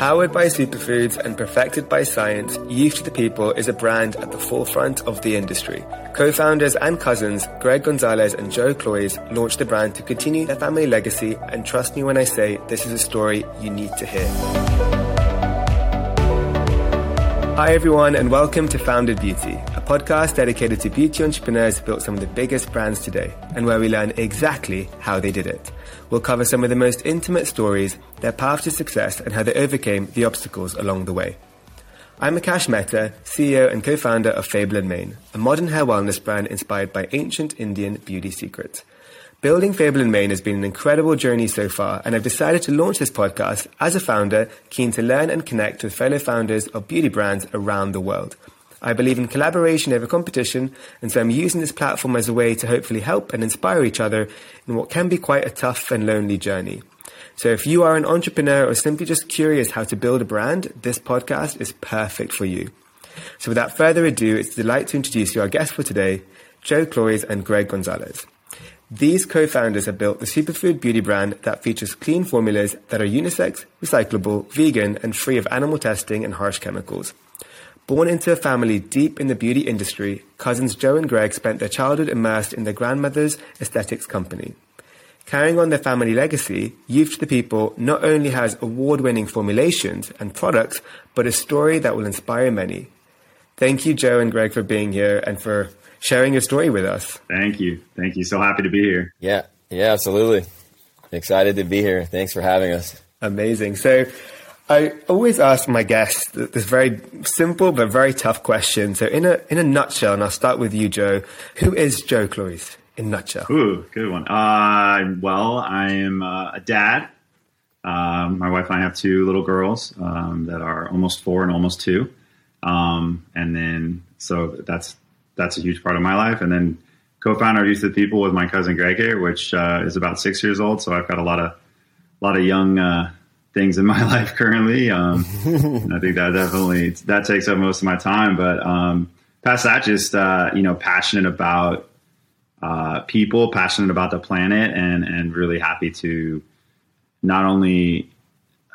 Powered by superfoods and perfected by science, Youth to the People is a brand at the forefront of the industry. Co-founders and cousins Greg Gonzalez and Joe Cloyes launched the brand to continue their family legacy and trust me when I say this is a story you need to hear. Hi everyone and welcome to Founded Beauty, a podcast dedicated to beauty entrepreneurs who built some of the biggest brands today and where we learn exactly how they did it. We'll cover some of the most intimate stories, their path to success and how they overcame the obstacles along the way. I'm Akash Mehta, CEO and co-founder of Fable and Mane, a modern hair wellness brand inspired by ancient Indian beauty secrets. Building Fable and Mane has been an incredible journey so far, and I've decided to launch this podcast as a founder keen to learn and connect with fellow founders of beauty brands around the world. I believe in collaboration over competition, and so I'm using this platform as a way to hopefully help and inspire each other in what can be quite a tough and lonely journey. So if you are an entrepreneur or simply just curious how to build a brand, this podcast is perfect for you. So without further ado, it's a delight to introduce you our guests for today, Joe Cloyes and Greg Gonzalez. These co-founders have built the superfood beauty brand that features clean formulas that are unisex, recyclable, vegan, and free of animal testing and harsh chemicals. Born into a family deep in the beauty industry, cousins Joe and Greg spent their childhood immersed in their grandmother's aesthetics company. Carrying on their family legacy, Youth to the People not only has award-winning formulations and products, but a story that will inspire many. Thank you, Joe and Greg, for being here and for sharing your story with us. Thank you. Thank you. So happy to be here. Yeah, yeah, absolutely. Excited to be here. Thanks for having us. Amazing. So I always ask my guests this very simple but very tough question. So in a in a nutshell, and I'll start with you, Joe. Who is Joe Cloyes in nutshell? Ooh, good one. Uh, well, I am uh, a dad. Um, my wife and I have two little girls um, that are almost four and almost two. Um, and then, so that's that's a huge part of my life. And then, co-founder of Youth to People with my cousin Greg here, which uh, is about six years old. So I've got a lot of a lot of young uh, things in my life currently. Um, I think that definitely that takes up most of my time. But um, past that, just uh, you know, passionate about uh, people, passionate about the planet, and and really happy to not only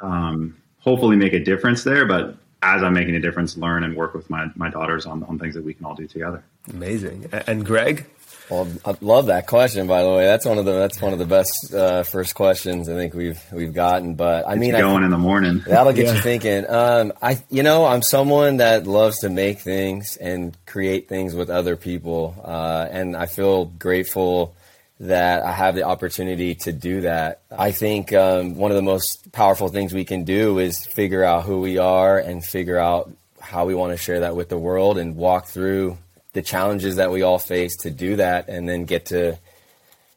um, hopefully make a difference there, but as I'm making a difference, learn and work with my my daughters on on things that we can all do together. Amazing. And Greg, Well, I love that question. By the way, that's one of the that's one of the best uh, first questions I think we've we've gotten. But I It's mean, I, going in the morning. that'll get Yeah. you thinking. Um, I, you know, I'm someone that loves to make things and create things with other people, uh, and I feel grateful that I have the opportunity to do that. I think um, one of the most powerful things we can do is figure out who we are and figure out how we want to share that with the world and walk through the challenges that we all face to do that, and then get to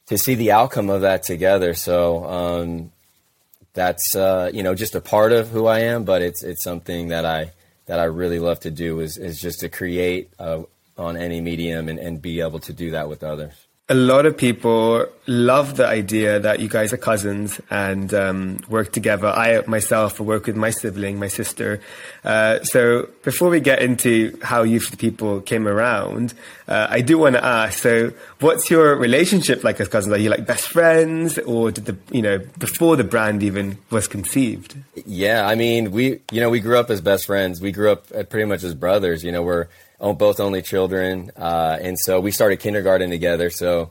to see the outcome of that together. So. Um, that's uh, you know just a part of who I am, but it's it's something that I that I really love to do is is just to create uh, on any medium and, and be able to do that with others. A lot of people love the idea that you guys are cousins and um, work together. I myself work with my sibling, my sister. Uh, so before we get into how Youth People came around, uh, I do want to ask. So, what's your relationship like as cousins? Are you like best friends, or did the you know before the brand even was conceived? Yeah, I mean, we you know we grew up as best friends. We grew up pretty much as brothers. You know, we're both only children, uh, and so we started kindergarten together. So,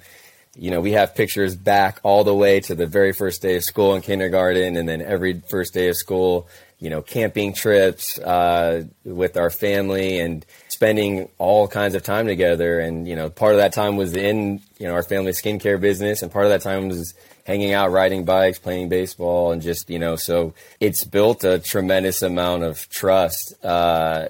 you know, we have pictures back all the way to the very first day of school in kindergarten, and then every first day of school, you know, camping trips uh, with our family and spending all kinds of time together. And you know, part of that time was in you know our family skincare business, and part of that time was hanging out, riding bikes, playing baseball, and just you know, so it's built a tremendous amount of trust. Uh,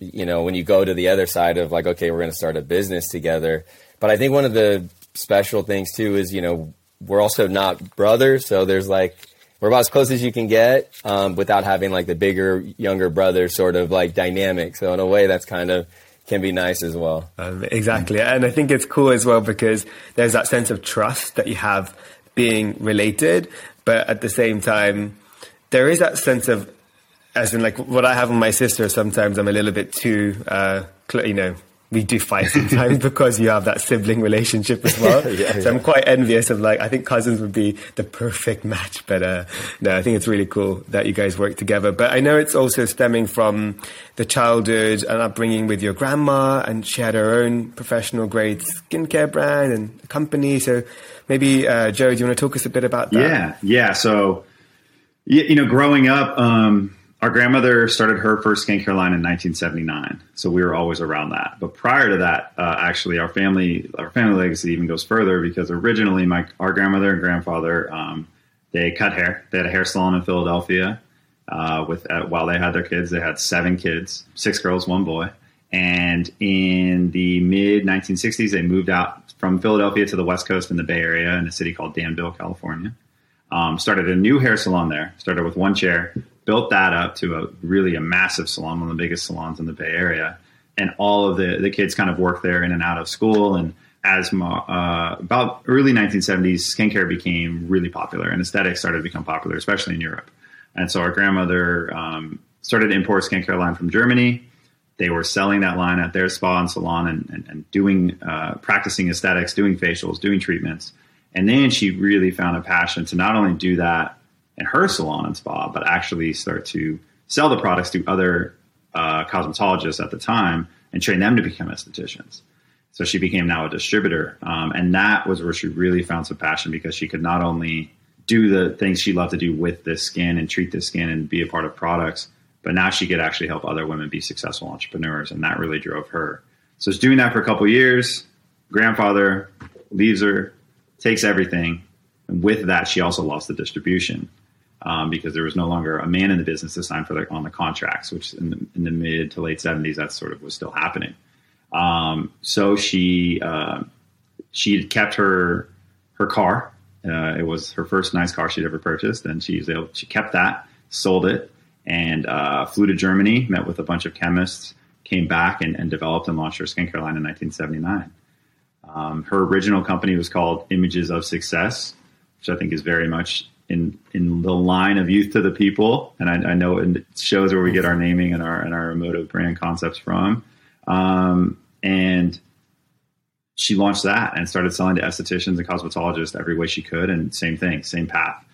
you know, when you go to the other side of like, okay, we're going to start a business together. But I think one of the special things too is you know we're also not brothers, so there's like we're about as close as you can get um, without having like the bigger younger brother sort of like dynamic. So in a way, that's kind of can be nice as well. Um, exactly, and I think it's cool as well because there's that sense of trust that you have being related, but at the same time, there is that sense of as in like what I have with my sister. Sometimes I'm a little bit too, uh, you know, we do fight sometimes because you have that sibling relationship as well. yeah, so yeah. I'm quite envious of like I think cousins would be the perfect match. But uh, no, I think it's really cool that you guys work together. But I know it's also stemming from the childhood and upbringing with your grandma, and she had her own professional grade skincare brand and company. So maybe uh, Joe, do you want to talk us a bit about that? Yeah, yeah. So you know, growing up. Um, our grandmother started her first skincare line in 1979, so we were always around that. But prior to that, uh, actually, our family our family legacy even goes further because originally, my our grandmother and grandfather um, they cut hair. They had a hair salon in Philadelphia. Uh, with uh, while they had their kids, they had seven kids, six girls, one boy. And in the mid 1960s, they moved out from Philadelphia to the West Coast in the Bay Area in a city called Danville, California. Um, started a new hair salon there. Started with one chair built that up to a really a massive salon, one of the biggest salons in the Bay Area. And all of the, the kids kind of worked there in and out of school. And as uh, about early 1970s, skincare became really popular and aesthetics started to become popular, especially in Europe. And so our grandmother um, started to import skincare line from Germany. They were selling that line at their spa and salon and, and, and doing, uh, practicing aesthetics, doing facials, doing treatments. And then she really found a passion to not only do that in her salon and spa, but actually start to sell the products to other uh, cosmetologists at the time and train them to become estheticians. So she became now a distributor. Um, and that was where she really found some passion because she could not only do the things she loved to do with the skin and treat the skin and be a part of products, but now she could actually help other women be successful entrepreneurs. And that really drove her. So she's doing that for a couple years. Grandfather leaves her, takes everything. And with that, she also lost the distribution um, because there was no longer a man in the business to sign for the, on the contracts, which in the, in the mid to late 70s, that sort of was still happening. Um, so she uh, she kept her her car. Uh, it was her first nice car she'd ever purchased, and she able, she kept that, sold it, and uh, flew to Germany, met with a bunch of chemists, came back and, and developed and launched her skincare line in 1979. Um, her original company was called Images of Success, which I think is very much in in the line of youth to the people, and I, I know it shows where we get our naming and our and our emotive brand concepts from. Um, and she launched that and started selling to estheticians and cosmetologists every way she could, and same thing, same path.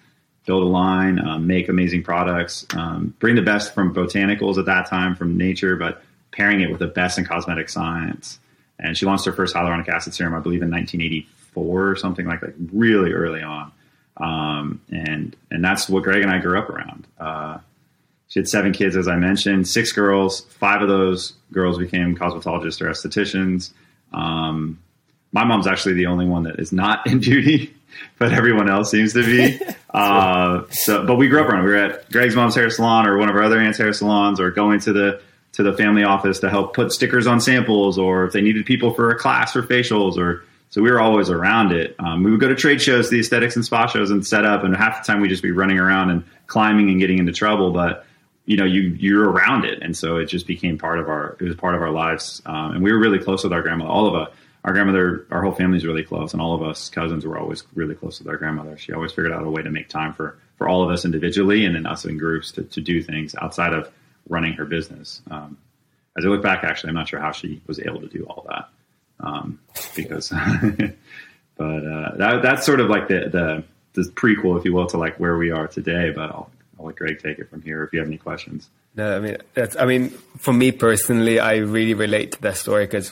Build a line, um, make amazing products, um, bring the best from botanicals at that time from nature, but pairing it with the best in cosmetic science. And she launched her first hyaluronic acid serum, I believe, in 1984 or something like that, really early on. Um, and and that's what Greg and I grew up around. Uh, she had seven kids, as I mentioned, six girls. Five of those girls became cosmetologists or estheticians. Um, my mom's actually the only one that is not in beauty, but everyone else seems to be. Uh, so, but we grew up around. We were at Greg's mom's hair salon or one of our other aunts' hair salons, or going to the to the family office to help put stickers on samples, or if they needed people for a class for facials, or so we were always around it. Um, we would go to trade shows, the aesthetics and spa shows, and set up. And half the time we'd just be running around and climbing and getting into trouble. But you know, you you're around it, and so it just became part of our. It was part of our lives, um, and we were really close with our grandmother. All of us, our grandmother, our whole family's really close, and all of us cousins were always really close with our grandmother. She always figured out a way to make time for for all of us individually, and then us in groups to to do things outside of running her business. Um, as I look back, actually, I'm not sure how she was able to do all that um, because, but uh, that, that's sort of like the, the the prequel, if you will, to like where we are today. But I'll I'll let Greg take it from here if you have any questions. No, I mean, that's, I mean, for me personally, I really relate to that story because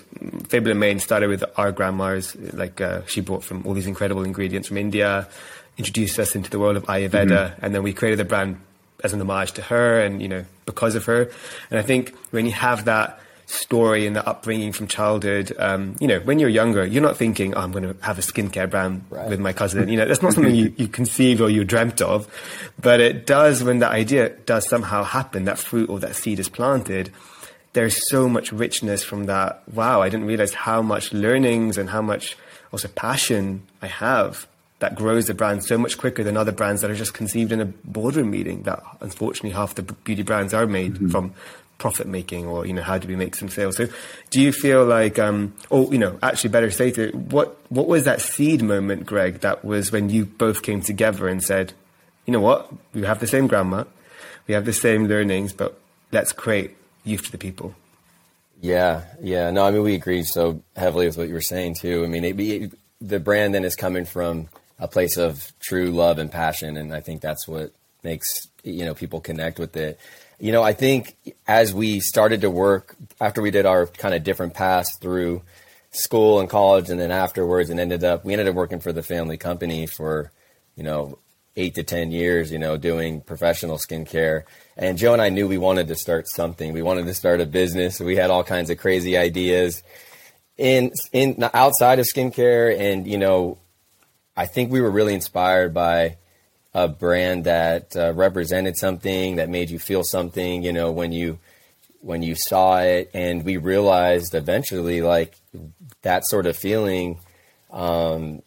Fable and Mane started with our grandmas. Like, uh, she brought from all these incredible ingredients from India, introduced us into the world of Ayurveda, mm-hmm. and then we created the brand as an homage to her and, you know, because of her. And I think when you have that story and the upbringing from childhood, um, you know, when you're younger, you're not thinking, oh, I'm going to have a skincare brand right. with my cousin. You know, that's not something you, you conceived or you dreamt of. But it does, when that idea does somehow happen, that fruit or that seed is planted, there's so much richness from that. Wow, I didn't realize how much learnings and how much also passion I have that grows the brand so much quicker than other brands that are just conceived in a boardroom meeting that unfortunately half the beauty brands are made mm-hmm. from profit making or you know how do we make some sales? So do you feel like um or you know actually better say to what what was that seed moment greg that was when you both came together and said you know what? We have the same grandma we have the same learnings but let's create youth to the people yeah yeah. No i mean we agree so heavily with what you were saying too. I mean it, it, the brand then is coming from a place of true love and passion and i think that's what makes you know people connect with it you know, I think as we started to work after we did our kind of different paths through school and college and then afterwards and ended up we ended up working for the family company for, you know, eight to ten years, you know, doing professional skincare. And Joe and I knew we wanted to start something. We wanted to start a business. We had all kinds of crazy ideas in in outside of skincare and, you know, I think we were really inspired by a brand that uh, represented something that made you feel something you know when you when you saw it. And we realized eventually like that sort of feeling um,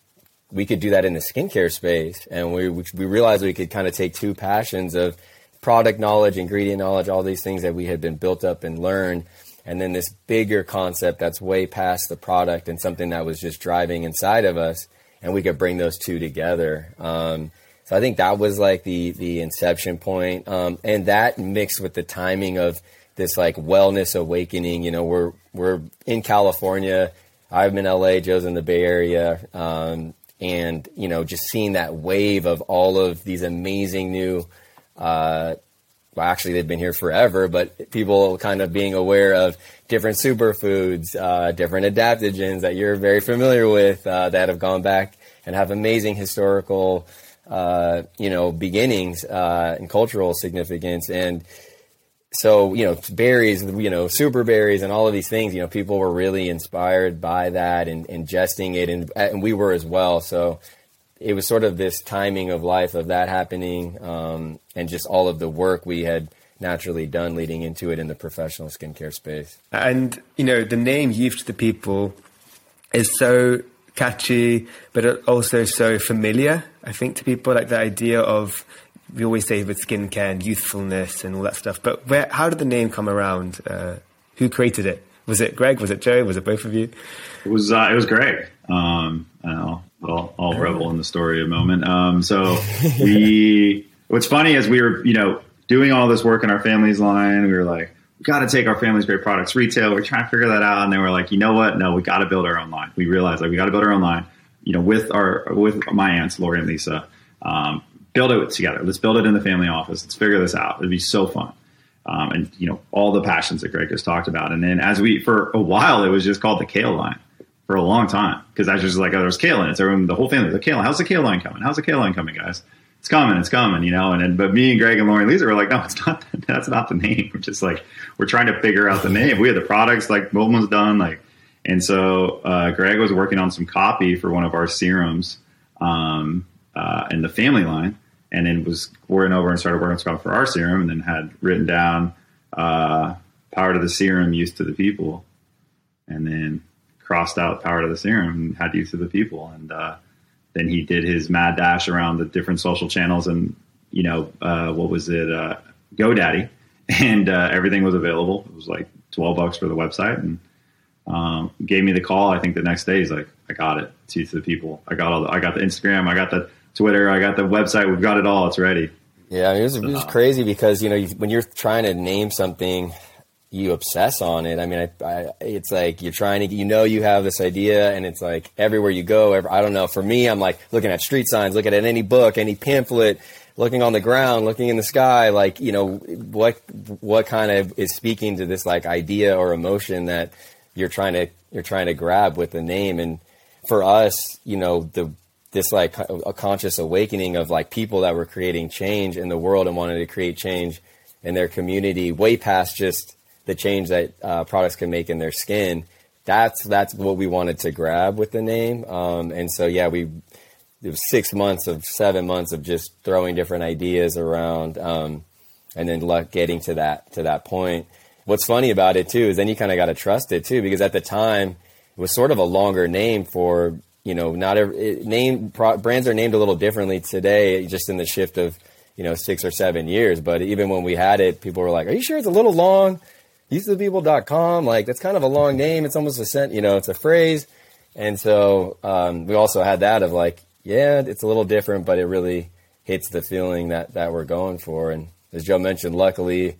we could do that in the skincare space. And we we realized we could kind of take two passions of product knowledge ingredient knowledge all these things that we had been built up and learned. And then this bigger concept that's way past the product and something that was just driving inside of us. And we could bring those two together. Um, so I think that was like the the inception point, um, and that mixed with the timing of this like wellness awakening. You know, we're we're in California. I'm in LA. Joe's in the Bay Area, um, and you know, just seeing that wave of all of these amazing new. Uh, well, actually, they've been here forever, but people kind of being aware of different superfoods, uh, different adaptogens that you're very familiar with uh, that have gone back and have amazing historical uh, you know, beginnings uh, and cultural significance. And so, you know, berries, you know, super berries and all of these things, you know, people were really inspired by that and ingesting it. And, and we were as well. So it was sort of this timing of life of that happening um, and just all of the work we had naturally done leading into it in the professional skincare space. And, you know, the name Youth to the People is so catchy, but also so familiar, I think, to people. Like the idea of, we always say with skincare and youthfulness and all that stuff. But where, how did the name come around? Uh, who created it? Was it Greg? Was it Joe? Was it both of you? It was, uh, it was Greg. Um, I'll, I'll, I'll oh. revel in the story a moment. Um, so we, what's funny is we were, you know, doing all this work in our family's line. We were like, got to take our family's great products retail. We're trying to figure that out, and then we're like, you know what? No, we got to build our own line. We realized like we got to build our own line. You know, with our with my aunts, Lori and Lisa, um, build it together. Let's build it in the family office. Let's figure this out. It'd be so fun. Um, and you know all the passions that Greg has talked about. And then as we for a while, it was just called the kale line for a long time because I was just like, oh, there's kale in it. So the whole family, the kale. How's the kale line coming? How's the kale line coming, guys? It's coming, it's coming, you know. And, and but me and Greg and Lauren Lisa were like, no, it's not. That's not the name. We're just like we're trying to figure out the name. We had the products like was done, like, and so uh, Greg was working on some copy for one of our serums um, uh, in the family line, and then was going over and started working on stuff for our serum, and then had written down uh, power to the serum, youth to the people, and then crossed out power to the serum and had youth to the people, and uh, then he did his mad dash around the different social channels and you know uh, what was it uh, GoDaddy and uh, everything was available. It was like twelve bucks for the website and um, gave me the call. I think the next day he's like, I got it to the people. I got all. The, I got the Instagram. I got the Twitter. I got the website. We've got it all. It's ready. Yeah, it was, it was crazy because you know when you're trying to name something you obsess on it. I mean, I, I, it's like you're trying to, you know, you have this idea, and it's like everywhere you go. Every, I don't know. For me, I'm like looking at street signs, looking at any book, any pamphlet, looking on the ground, looking in the sky, like you know what what kind of is speaking to this like idea or emotion that you're trying to you're trying to grab with the name. And for us, you know, the this like a conscious awakening of like people that were creating change in the world and wanted to create change in their community, way past just the change that uh, products can make in their skin. That's that's what we wanted to grab with the name. Um, and so yeah, we it was six months of seven months of just throwing different ideas around, um, and then luck getting to that to that point. What's funny about it too is then you kind of got to trust it too because at the time it was sort of a longer name for you know not every name pro, brands are named a little differently today just in the shift of you know six or seven years. But even when we had it, people were like, "Are you sure it's a little long?" Youthofthepeople.com, like that's kind of a long name. It's almost a sent, you know, it's a phrase. And so um, we also had that of like, yeah, it's a little different, but it really hits the feeling that that we're going for. And as Joe mentioned, luckily,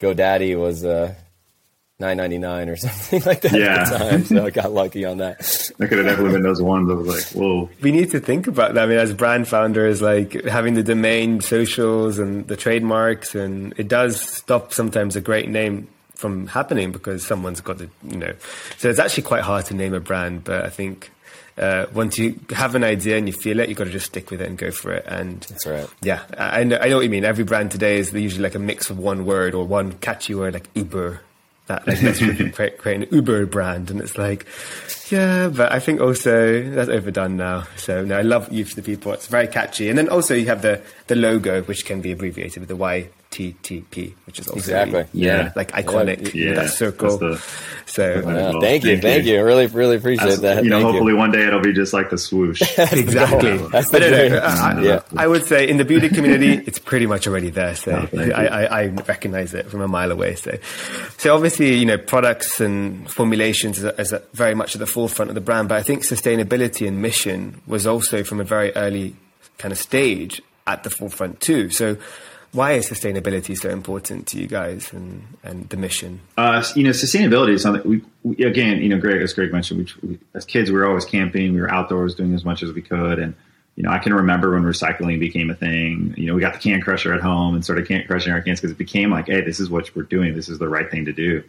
GoDaddy was uh, nine ninety nine or something like that yeah. at the time. So I got lucky on that. That could have definitely been those ones that was like, whoa. We need to think about that. I mean, as brand founders, like having the domain, socials, and the trademarks, and it does stop sometimes a great name from happening because someone's got to, you know. So it's actually quite hard to name a brand, but I think uh, once you have an idea and you feel it, you've got to just stick with it and go for it. And that's right. Yeah, I know, I know what you mean. Every brand today is usually like a mix of one word or one catchy word, like Uber. That like let's create, create an Uber brand, and it's like, yeah, but I think also that's overdone now. So no, I love Youth the People. It's very catchy, and then also you have the the logo, which can be abbreviated with the Y TTP, which is also exactly really, yeah. yeah. like iconic yeah, that circle. The, so yeah, uh, thank you, thank you. Really, really appreciate that. You know, thank hopefully you. one day it'll be just like the swoosh. exactly. That's the no, I, yeah. I would say in the beauty community, it's pretty much already there. So I, I, I, recognize it from a mile away. So, so obviously, you know, products and formulations is, is very much at the forefront of the brand. But I think sustainability and mission was also from a very early kind of stage at the forefront too. So why is sustainability so important to you guys and, and the mission? Uh, you know, sustainability is something we, we, again, you know, Greg, as Greg mentioned, we, we, as kids, we were always camping. We were outdoors doing as much as we could. And, you know, I can remember when recycling became a thing, you know, we got the can crusher at home and started can crushing our cans because it became like, Hey, this is what we're doing. This is the right thing to do.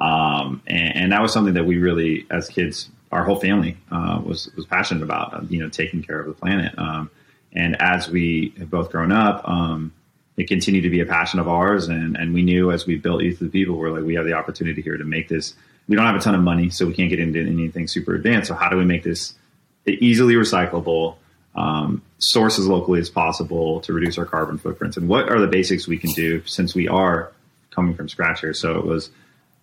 Um, and, and, that was something that we really, as kids, our whole family, uh, was, was passionate about, you know, taking care of the planet. Um, and as we have both grown up, um, it continued to be a passion of ours. And, and we knew as we built Youth of the People, we're like, we have the opportunity here to make this. We don't have a ton of money, so we can't get into anything super advanced. So how do we make this easily recyclable, um, source as locally as possible to reduce our carbon footprints? And what are the basics we can do since we are coming from scratch here? So it was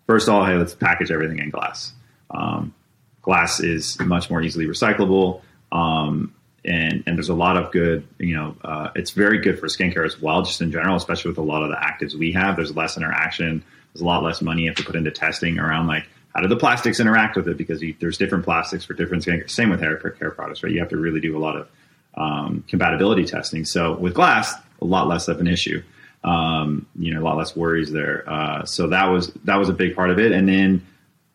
first of all, hey, let's package everything in glass. Um, glass is much more easily recyclable. Um, and and there's a lot of good you know uh, it's very good for skincare as well just in general especially with a lot of the actives we have. There's less interaction there's a lot less money you have to put into testing around like how do the plastics interact with it? Because you, there's different plastics for different skincare. Same with hair care products right? You have to really do a lot of um, compatibility testing. So with glass a lot less of an issue. Um, you know a lot less worries there. Uh, so that was that was a big part of it. And then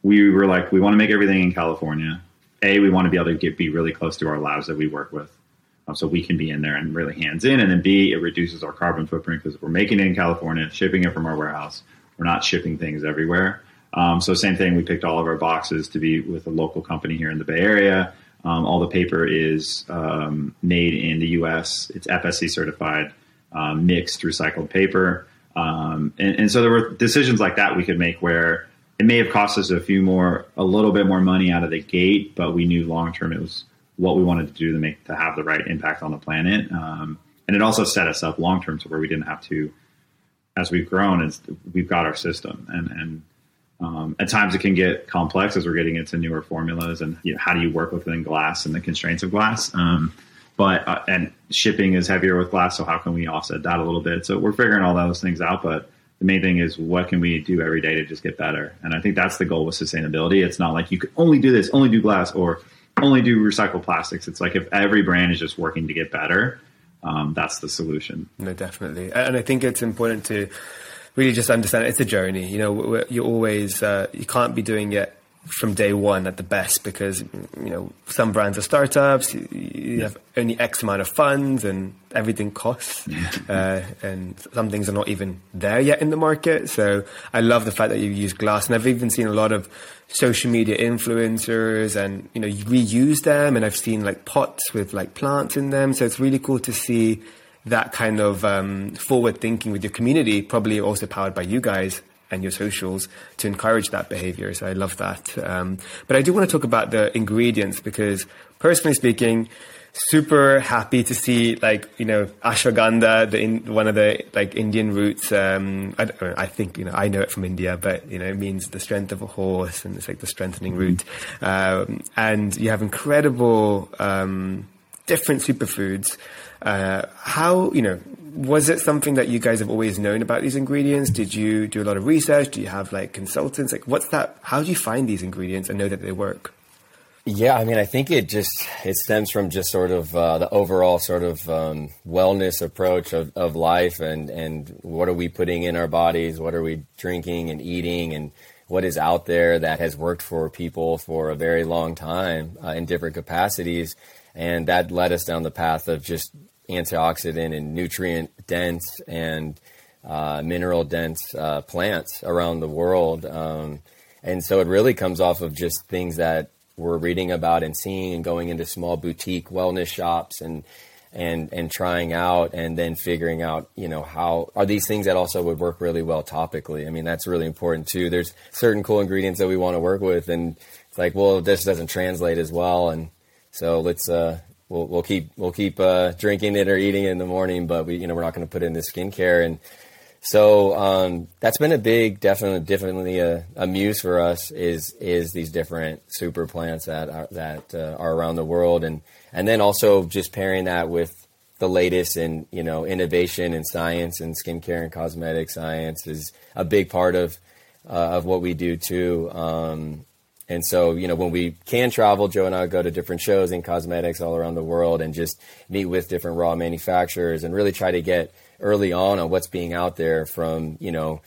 we were like we want to make everything in california a we want to be able to get be really close to our labs that we work with um, so we can be in there and really hands in. And then b it reduces our carbon footprint because we're making it in california shipping it from our warehouse. We're not shipping things everywhere. Um, so same thing we picked all of our boxes to be with a local company here in the bay area. Um, all the paper is um, made in the us it's fsc certified um, mixed recycled paper. Um, and, and so there were decisions like that we could make where it may have cost us a few more, a little bit more money out of the gate, but we knew long term it was what we wanted to do to make to have the right impact on the planet. Um, and it also set us up long term to where we didn't have to, as we've grown, as we've got our system, and and um, at times it can get complex as we're getting into newer formulas and you know, how do you work within glass and the constraints of glass. Um, but uh, and shipping is heavier with glass, so how can we offset that a little bit? So we're figuring all those things out, but the main thing is what can we do every day to just get better? And I think that's the goal with sustainability. It's not like you can only do this, only do glass, or only do recycled plastics. It's like if every brand is just working to get better, um, that's the solution. No, definitely. And I think it's important to really just understand it. it's a journey. You know, you're always uh, you can't be doing it from day one at the best because you know some brands are startups you have only x amount of funds and everything costs uh, and some things are not even there yet in the market. So i love the fact that you use glass and i've even seen a lot of social media influencers and you know you reuse them and i've seen like pots with like plants in them. So it's really cool to see that kind of um, forward thinking with your community probably also powered by you guys and your socials to encourage that behavior. So I love that. Um, but I do want to talk about the ingredients because personally speaking, super happy to see like you know ashwagandha the in, one of the like indian roots um I, I, think you know i know it from india but you know it means the strength of a horse and it's like the strengthening mm-hmm. root um, and you have incredible um, different superfoods uh, how you know was it something that you guys have always known about these ingredients? Did you do a lot of research? Do you have like consultants? Like, what's that? How do you find these ingredients and know that they work? Yeah, I mean, I think it just it stems from just sort of uh, the overall sort of um, wellness approach of, of life, and and what are we putting in our bodies? What are we drinking and eating, and what is out there that has worked for people for a very long time uh, in different capacities, and that led us down the path of just antioxidant and nutrient dense and uh, mineral dense uh, plants around the world. Um, and so it really comes off of just things that we're reading about and seeing and going into small boutique wellness shops and and and trying out and then figuring out you know how are these things that also would work really well topically? I mean that's really important too. There's certain cool ingredients that we want to work with and it's like well this doesn't translate as well. And so let's uh we'll we'll keep we'll keep uh, drinking it or eating it in the morning, but we you know we're not going to put it in the skincare and. So um, that's been a big, definitely, definitely a, a, muse for us. Is is these different super plants that are, that uh, are around the world, and and then also just pairing that with the latest in you know innovation in science and skincare and cosmetic science is a big part of uh, of what we do too. Um, and so, you know, when we can travel, Joe and I go to different shows in cosmetics all around the world and just meet with different raw manufacturers and really try to get early on on what's being out there from, you know,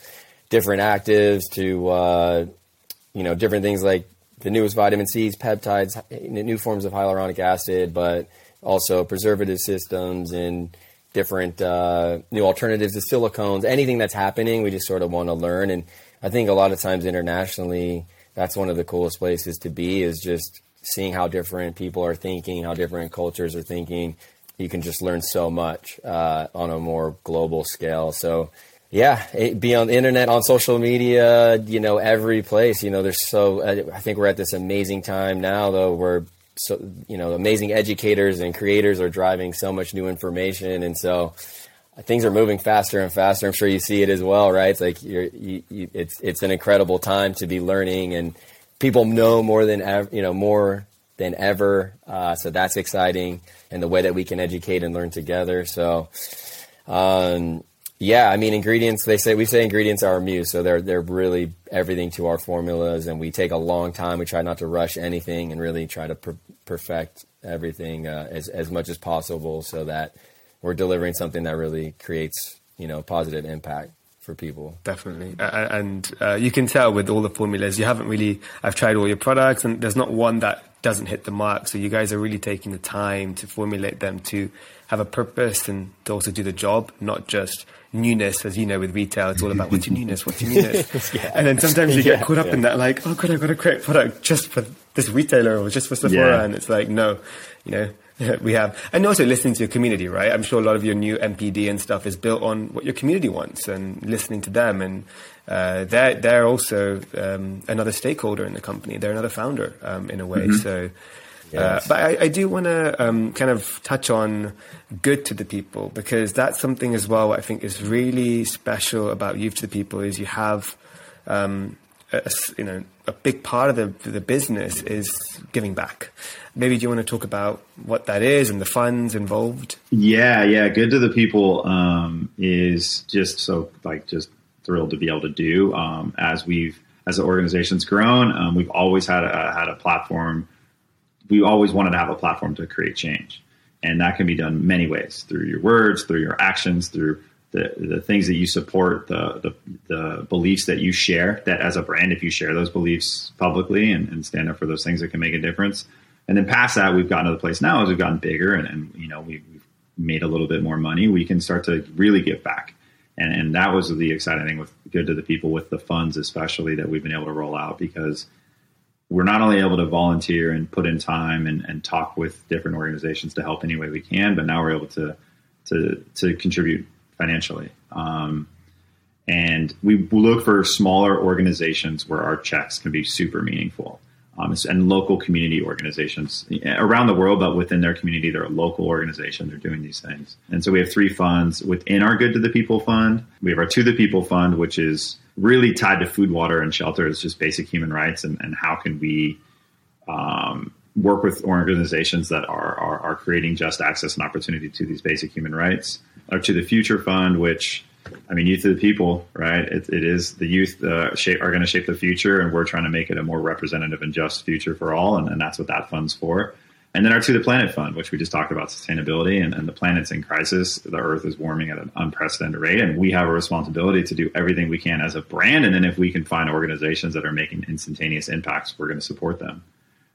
different actives to, uh, you know, different things like the newest vitamin C's, peptides, new forms of hyaluronic acid, but also preservative systems and different uh, new alternatives to silicones. Anything that's happening, we just sort of want to learn. And I think a lot of times internationally, that's one of the coolest places to be is just seeing how different people are thinking, how different cultures are thinking. You can just learn so much uh, on a more global scale. So, yeah, it, be on the internet, on social media, you know, every place. You know, there's so. Uh, I think we're at this amazing time now, though, where so you know, amazing educators and creators are driving so much new information, and so things are moving faster and faster. I'm sure you see it as well, right? It's like you're, you, you, it's it's an incredible time to be learning, and people know more than ever, you know, more than ever. Uh, so that's exciting, and the way that we can educate and learn together. So, um, yeah, I mean, ingredients. They say we say ingredients are muse, so they're they're really everything to our formulas, and we take a long time. We try not to rush anything, and really try to per- perfect everything uh, as as much as possible, so that we're delivering something that really creates you know positive impact for people. Definitely, and uh, you can tell with all the formulas. You haven't really. I've tried all your products, and there's not one that doesn't hit the mark. So you guys are really taking the time to formulate them to have a purpose and to also do the job, not just newness. As you know, with retail, it's all about what's your newness, what's your newness. yeah. And then sometimes you get caught up yeah. in that, like, oh god, I've got a great product just for this retailer or just for Sephora, and it's like, no, you know, we have, and also listening to your community, right? I'm sure a lot of your new NPD and stuff is built on what your community wants and listening to them. And uh, they're they're also um, another stakeholder in the company. They're another founder um, in a way. Mm-hmm. So. Uh, yes. but I, I do want to um, kind of touch on good to the people because that's something as well. I think is really special about youth to the people is you have um, a, you know, a big part of the, the business is giving back. Maybe do you want to talk about what that is and the funds involved? Yeah, yeah. Good to the people um, is just so like just thrilled to be able to do um, as we've as the organization's grown. Um, we've always had a, had a platform. We always wanted to have a platform to create change, and that can be done many ways through your words, through your actions, through the, the things that you support, the, the, the beliefs that you share. That as a brand, if you share those beliefs publicly and, and stand up for those things that can make a difference, and then past that, we've gotten to the place now as we've gotten bigger and, and you know we've, we've made a little bit more money. We can start to really give back, and and that was the exciting thing with good to the people with the funds, especially that we've been able to roll out because we're not only able to volunteer and put in time and, and talk with different organizations to help any way we can, but now we're able to to to contribute financially. Um, and we look for smaller organizations where our checks can be super meaningful. Um, and local community organizations around the world, but within their community, they're local organization. They're doing these things. And so we have three funds within our Good to the People fund. We have our To the People fund, which is really tied to food, water, and shelter. It's just basic human rights and, and how can we um, work with organizations that are, are, are creating just access and opportunity to these basic human rights. Or to the Future Fund, which I mean, youth of the people, right? It, it is the youth uh, shape, are going to shape the future, and we're trying to make it a more representative and just future for all, and, and that's what that fund's for. And then our To the Planet Fund, which we just talked about sustainability, and, and the planet's in crisis. The Earth is warming at an unprecedented rate, and we have a responsibility to do everything we can as a brand. And then if we can find organizations that are making instantaneous impacts, we're going to support them.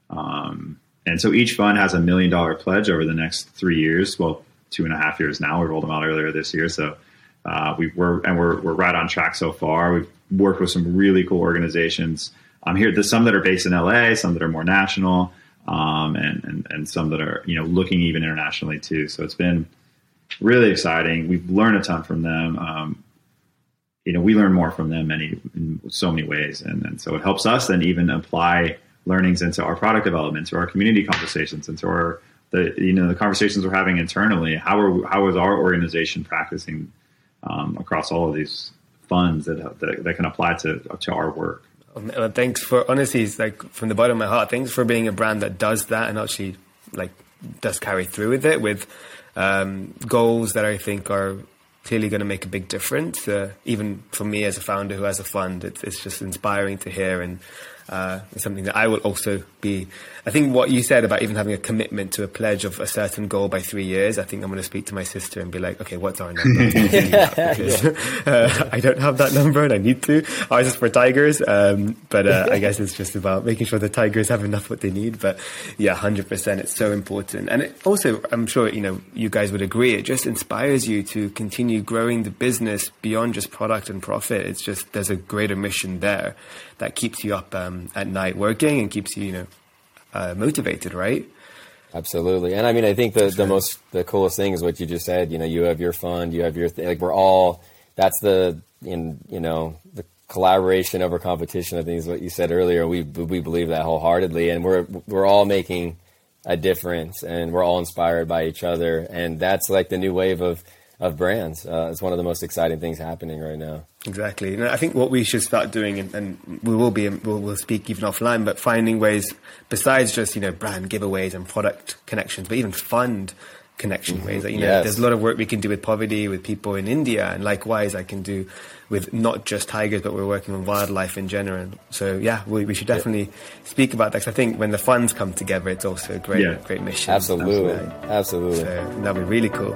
Um, and so each fund has a million dollar pledge over the next three years. Well, two and a half years now. We rolled them out earlier this year, so uh, we were and we're we're right on track so far. We've worked with some really cool organizations. Um, here, there's some that are based in LA, some that are more national, um, and, and and some that are you know looking even internationally too. So it's been really exciting. We've learned a ton from them. Um, you know, we learn more from them many in so many ways, and, and so it helps us then even apply learnings into our product development, to our community conversations, into our the you know the conversations we're having internally. How are how is our organization practicing um, across all of these funds that, that, that can apply to to our work. Well, thanks for honestly, it's like from the bottom of my heart. Thanks for being a brand that does that and actually like does carry through with it with um, goals that I think are clearly going to make a big difference. Uh, even for me as a founder who has a fund, it's, it's just inspiring to hear and uh, something that I will also be. I think what you said about even having a commitment to a pledge of a certain goal by three years, I think I'm going to speak to my sister and be like, okay, what's our number? because, uh, I don't have that number and I need to. Ours is for tigers, um, but uh, I guess it's just about making sure the tigers have enough what they need. But yeah, 100%, it's so important. And it also, I'm sure, you know, you guys would agree, it just inspires you to continue growing the business beyond just product and profit. It's just, there's a greater mission there that keeps you up um, at night working and keeps you, you know, uh, motivated, right? Absolutely, and I mean, I think the the most the coolest thing is what you just said. You know, you have your fund, you have your th- like we're all. That's the in you know the collaboration over competition. I think is what you said earlier. We we believe that wholeheartedly, and we're we're all making a difference, and we're all inspired by each other, and that's like the new wave of of brands. Uh, it's one of the most exciting things happening right now. Exactly. And I think what we should start doing, and, and we will be, we'll, we'll, speak even offline, but finding ways besides just you know brand giveaways and product connections, but even fund connection mm-hmm. ways. That, you know, yes. there's a lot of work we can do with poverty with people in India, and likewise, I can do with not just tigers, but we're working on wildlife in general. So yeah, we, we should definitely yeah. speak about that. Cause I think when the funds come together, it's also a great, yeah. great mission. Absolutely, absolutely. So that'd be really cool.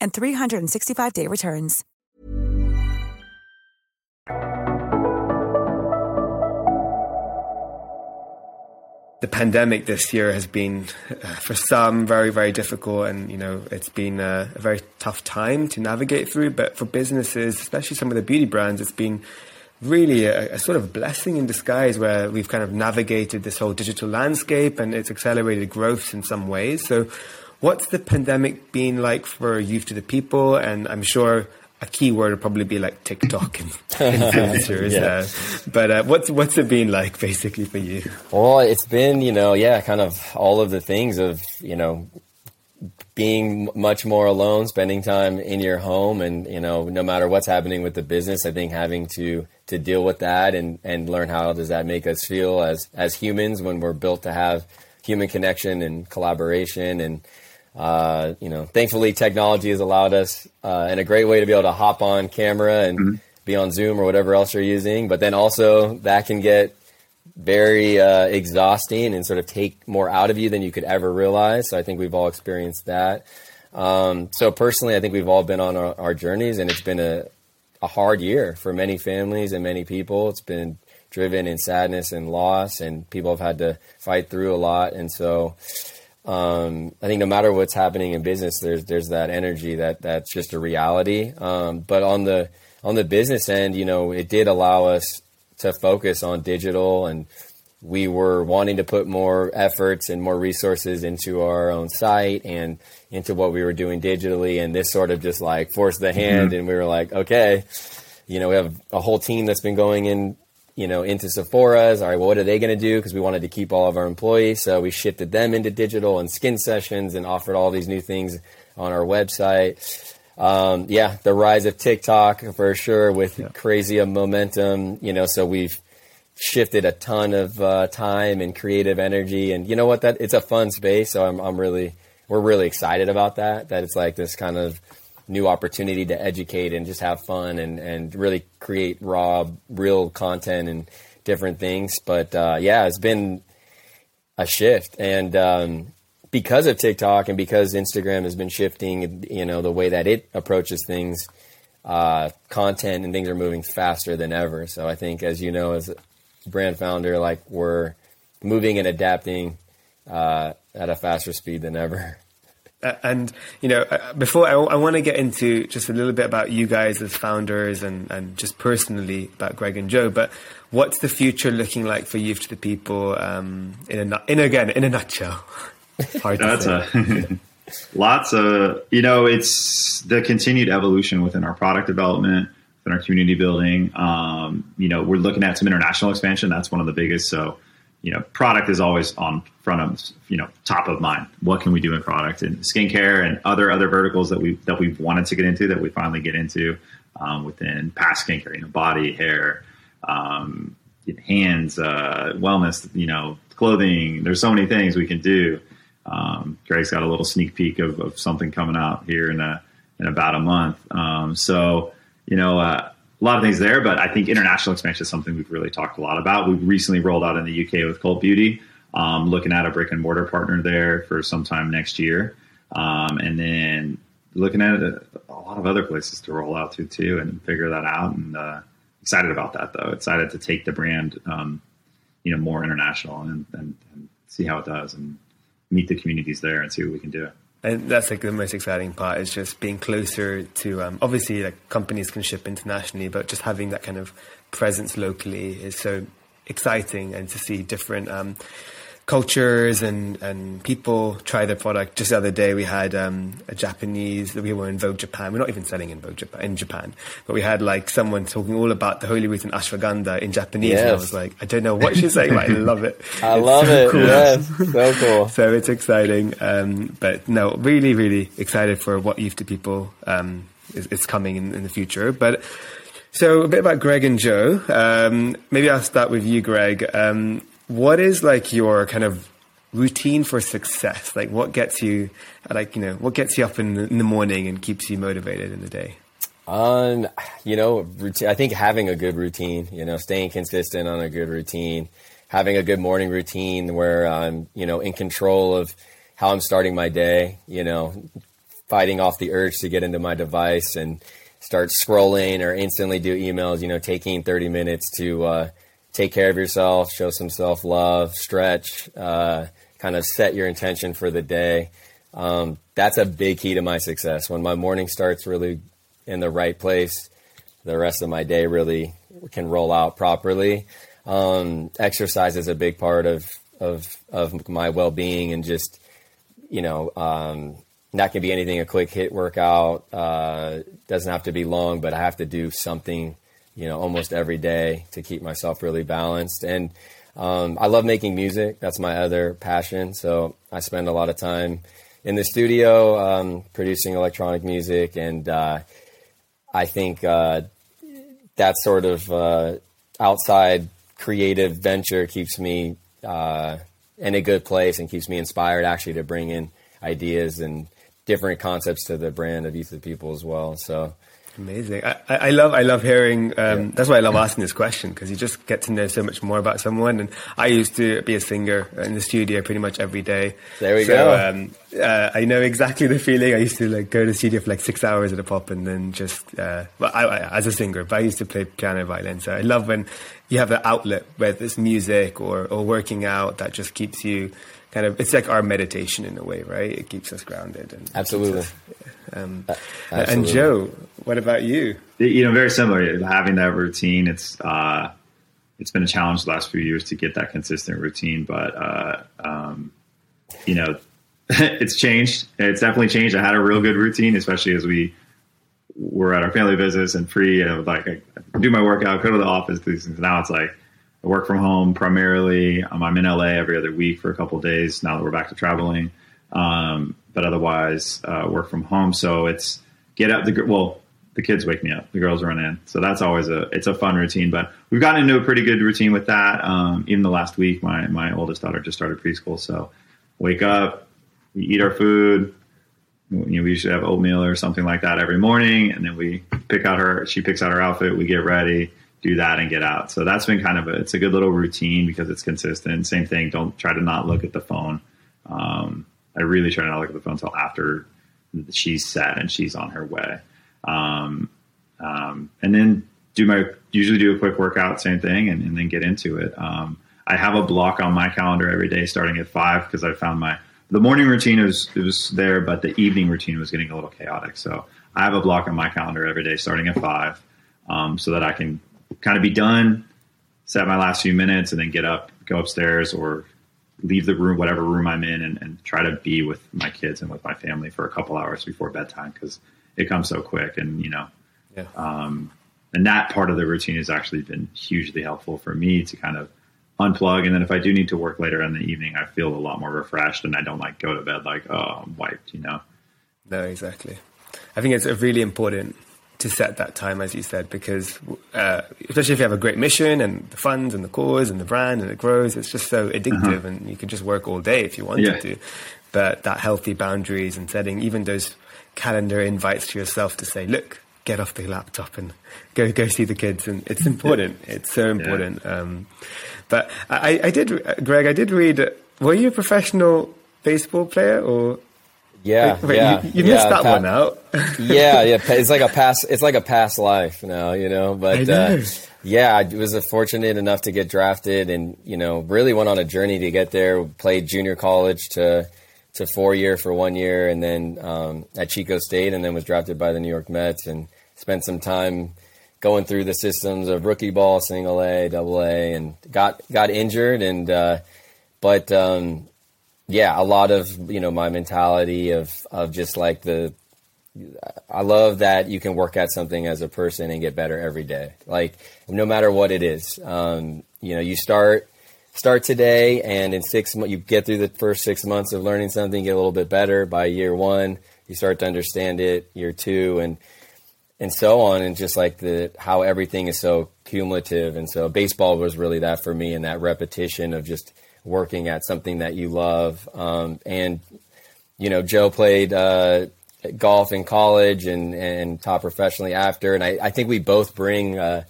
and 365-day returns. the pandemic this year has been, uh, for some, very, very difficult, and you know it's been a, a, very tough time to navigate through. But for businesses, especially some of the beauty brands, it's been really a, a sort of blessing in disguise, where we've kind of navigated this whole digital landscape, and it's accelerated growth in some ways. So, what's the pandemic been like for Youth to the People? And I'm sure a key word would probably be like TikTok and influencers. yeah. uh, but uh, what's what's it been like basically for you? Well, it's been you know yeah, kind of all of the things of you know being much more alone, spending time in your home, and you know no matter what's happening with the business, I think having to to deal with that and and learn how does that make us feel as as humans when we're built to have human connection and collaboration and uh, you know, thankfully technology has allowed us uh, in a great way to be able to hop on camera and mm-hmm. be on Zoom or whatever else you're using. But then also that can get very uh, exhausting and sort of take more out of you than you could ever realize. So I think we've all experienced that. Um, so personally, I think we've all been on our, our journeys, and it's been a, a hard year for many families and many people. It's been driven in sadness and loss, and people have had to fight through a lot. And so, um, I think no matter what's happening in business, there's there's that energy that that's just a reality. Um, but on the on the business end, you know, it did allow us to focus on digital, and we were wanting to put more efforts and more resources into our own site and into what we were doing digitally. And this sort of just like forced the hand, mm-hmm. and we were like, okay, you know, we have a whole team that's been going in you know, into Sephora's. All right, well, what are they going to do? Because we wanted to keep all of our employees, so we shifted them into digital and skin sessions and offered all these new things on our website. Um, yeah, the rise of TikTok for sure with yeah. crazy momentum. You know, so we've shifted a ton of uh, time and creative energy, and you know what? That it's a fun space. So I'm, I'm really, we're really excited about that. That it's like this kind of new opportunity to educate and just have fun and, and really create raw, real content and different things. But uh, yeah, it's been a shift. And um, because of TikTok and because Instagram has been shifting, you know, the way that it approaches things, uh, content and things are moving faster than ever. So I think, as you know, as a brand founder, like we're moving and adapting uh, at a faster speed than ever. Uh, and you know, uh, before I, I want to get into just a little bit about you guys as founders and, and just personally about Greg and Joe, but what's the future looking like for Youth to the People um, in a in again in a nutshell? That's a lots of you know, it's the continued evolution within our product development, within our community building. Um, you know, we're looking at some international expansion. That's one of the biggest. So you know, product is always on front of you know top of mind. What can we do in product and skincare and other other verticals that we that we've wanted to get into that we finally get into um, within past skincare, you know, body, hair, um, hands, uh, wellness, you know, clothing. There's so many things we can do. Um, Greg's got a little sneak peek of, of, something coming out here in a in about a month. Um, so you know. Uh, a lot of things there, but I think international expansion is something we've really talked a lot about. We've recently rolled out in the UK with Cult Beauty, um, looking at a brick and mortar partner there for sometime next year, um, and then looking at a, a, lot of other places to roll out to too, and figure that out. And uh, excited about that though. Excited to take the brand, um, you know, more international and, and, and see how it does, and meet the communities there and see what we can do and that's like the most exciting part is just being closer to um, obviously like companies can ship internationally but just having that kind of presence locally is so exciting and to see different um, cultures and, and people try their product. Just the other day, we had um, a Japanese, that we were in Vogue Japan. We're not even selling in Vogue Japan, in Japan, but we had like someone talking all about the holy root and ashwagandha in Japanese. Yes. And I was like, I don't know what she's saying, but I love it. I it's love so it. Cool. Yes, so cool. so it's exciting. Um, but no, really, really excited for what Youth to People um, is, is, coming in, in the future. But so a bit about Greg and Joe. Um, maybe I'll start with you, Greg. Um, what is like your kind of routine for success? Like what gets you, like, you know, what gets you up in the, in the morning and keeps you motivated in the day? Um, you know, routine, I think having a good routine, you know, staying consistent on a good routine, having a good morning routine where I'm, you know, in control of how I'm starting my day, you know, fighting off the urge to get into my device and start scrolling or instantly do emails, you know, taking 30 minutes to uh, take care of yourself, show some self love, stretch, uh, kind of set your intention for the day. Um, that's a big key to my success. When my morning starts really in the right place, the rest of my day really can roll out properly. Um, exercise is a big part of of of my well being and just you know um, that can be anything a quick hit workout uh, doesn't have to be long, but I have to do something you know almost every day to keep myself really balanced and. Um, I love making music. That's my other passion. So I spend a lot of time in the studio um, producing electronic music, and uh, I think uh, that sort of uh, outside creative venture keeps me uh, in a good place and keeps me inspired actually to bring in ideas and different concepts to the brand of Youth of People as well. So Amazing. I, I love I love hearing. Um, yeah. That's why I love asking this question because you just get to know so much more about someone. And I used to be a singer in the studio pretty much every day. There we so, go. Um, uh, I know exactly the feeling. I used to like go to the studio for like six hours at a pop and then just. Uh, well, I, I, as a singer, but I used to play piano and violin. So I love when you have the outlet, whether it's music or or working out, that just keeps you kind of. It's like our meditation in a way, right? It keeps us grounded. And Absolutely. Us, um, uh, and Joe, what about you? You know, very similar. Having that routine, it's uh, it's been a challenge the last few years to get that consistent routine, but uh, um, you know, it's changed. It's definitely changed. I had a real good routine, especially as we were at our family business and free. And like, I do my workout, go to the office. These things. Now it's like I work from home primarily. Um, I'm in LA every other week for a couple days. Now that we're back to traveling. Um, but otherwise uh, work from home. So it's get up the well. The kids wake me up. The girls run in, so that's always a it's a fun routine. But we've gotten into a pretty good routine with that. Um, even the last week, my my oldest daughter just started preschool, so wake up, we eat our food. You know, we usually have oatmeal or something like that every morning, and then we pick out her. She picks out her outfit. We get ready, do that, and get out. So that's been kind of a it's a good little routine because it's consistent. Same thing. Don't try to not look at the phone. Um, I really try not to look at the phone until after she's set and she's on her way. Um, um, and then do my usually do a quick workout, same thing, and, and then get into it. Um, I have a block on my calendar every day starting at five because I found my the morning routine was it was there, but the evening routine was getting a little chaotic. So I have a block on my calendar every day starting at five, um, so that I can kind of be done, set my last few minutes, and then get up, go upstairs, or leave the room, whatever room I'm in, and, and, try to be with my kids and with my family for a couple hours before bedtime because it comes so quick. And you know, yeah. um, and that part of the routine has actually been hugely helpful for me to kind of unplug. And then if I do need to work later in the evening, I feel a lot more refreshed, and I don't like go to bed like oh I'm wiped. You know. No, exactly. I think it's a really important to set that time, as you said, because uh, especially if you have a great mission and the funds and the cause and the brand and it grows, it's just so addictive, uh-huh. and you can just work all day if you wanted yeah. to. But that healthy boundaries and setting even those calendar invites to yourself to say, look, get off the laptop and go go see the kids, and it's important. it's so important. Yeah. Um, but I, I did, Greg, I did read. Were you a professional baseball player or? Yeah, wait, yeah, you, you yeah, missed that pa- one out. yeah, yeah, it's like a past. It's like a past life now, you know. But uh, yeah, I was fortunate enough to get drafted, and you know, really went on a journey to get there. Played junior college to to four year for one year, and then um, at Chico State, and then was drafted by the New York Mets, and spent some time going through the systems of rookie ball, single A, double A, and got got injured, and uh, but um, yeah, a lot of you know my mentality of of just like the I love that you can work at something as a person and get better every day. Like no matter what it is, um, you know, you start start today, and in six months you get through the first six months of learning something, get a little bit better. By year one, you start to understand it. Year two, and and so on, and just like the how everything is so cumulative. And so baseball was really that for me, and that repetition of just working at something that you love. Um, and you know, Joe played uh, golf in college and and taught professionally after, and I, I think we both bring uh,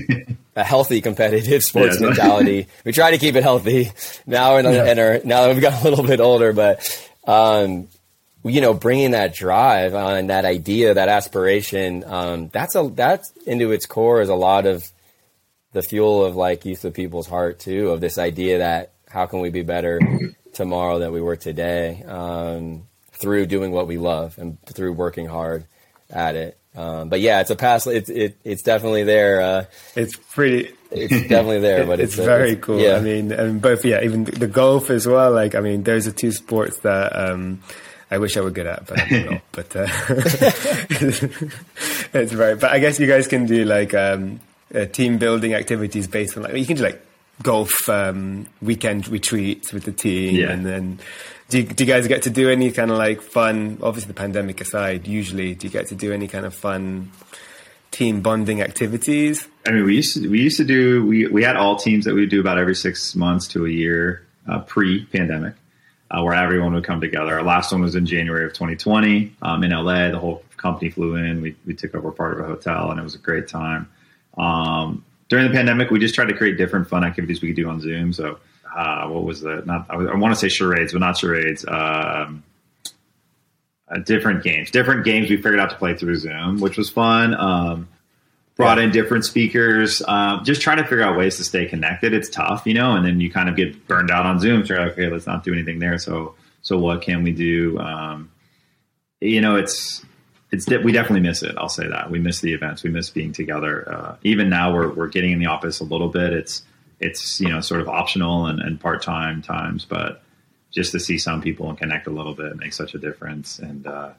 a healthy competitive sports yeah. mentality. We try to keep it healthy now, and, yeah. and our, now that we've got a little bit older, but. Um, you know, bringing that drive and that idea, that aspiration, um, that's a that's into its core is a lot of the fuel of like youth of people's heart too, of this idea that how can we be better tomorrow than we were today um, through doing what we love and through working hard at it. Um, but yeah, it's a pass. It's it, it's definitely there. Uh, it's pretty. It's definitely there, but it's, it's very it's, cool. Yeah. I mean, and both yeah, even the golf as well. Like, I mean, those are two sports that um, I wish I were good at, but I'm not. but uh, it's very. But I guess you guys can do like um, uh, team building activities based on like you can do like golf um, weekend retreats with the team, yeah. and then do you, do you guys get to do any kind of like fun? Obviously, the pandemic aside, usually do you get to do any kind of fun team bonding activities? I mean, we used to, we used to do we we had all teams that we would do about every six months to a year uh, pre pandemic. Uh, where everyone would come together. Our last one was in January of 2020 um, in LA. The whole company flew in. We, we took over part of a hotel, and it was a great time. Um, during the pandemic, we just tried to create different fun activities we could do on Zoom. So, uh, what was the not? I, I want to say charades, but not charades. Um, uh, different games, different games we figured out to play through Zoom, which was fun. Um, brought in different speakers, um, just trying to figure out ways to stay connected. It's tough, you know, and then you kind of get burned out on Zoom. So, okay, let's not do anything there. So, so what can we do? Um, you know, it's it's we definitely miss it. I'll say that we miss the events. We miss being together. Uh, even now, we're we're getting in the office a little bit. It's it's you know sort of optional and, and part time times, but just to see some people and connect a little bit makes such a difference. And uh,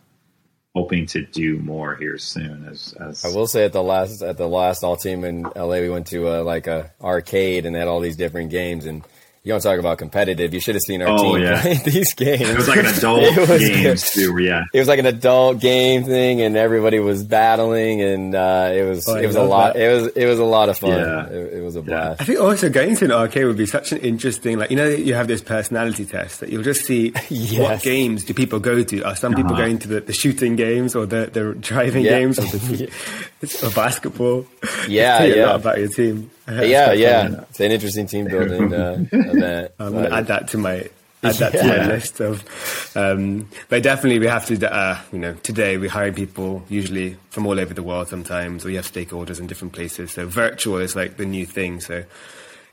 hoping to do more here soon. As, as I will say, at the last at the last all team in LA, we went to uh, like a arcade and had all these different games and you don't talk about competitive. You should have seen our oh, team yeah. play these games. It was like an adult game too. Yeah, it was like an adult game thing, and everybody was battling, and uh, it was oh, it was a lot. That. It was it was a lot of fun. Yeah. It, it was a blast. I think also going to an arcade would be such an interesting. Like you know, you have this personality test that you'll just see yes. what games do people go to. Are some uh-huh. people going to the, the shooting games or the the driving yeah. games or the or basketball? Yeah, yeah. about your team. Yeah, yeah. It's an interesting team building uh, event. I'm going to add that to my add that yeah. to my list of. Um, but definitely, we have to. Uh, you know, today we hire people usually from all over the world. Sometimes we have stakeholders in different places. So virtual is like the new thing. So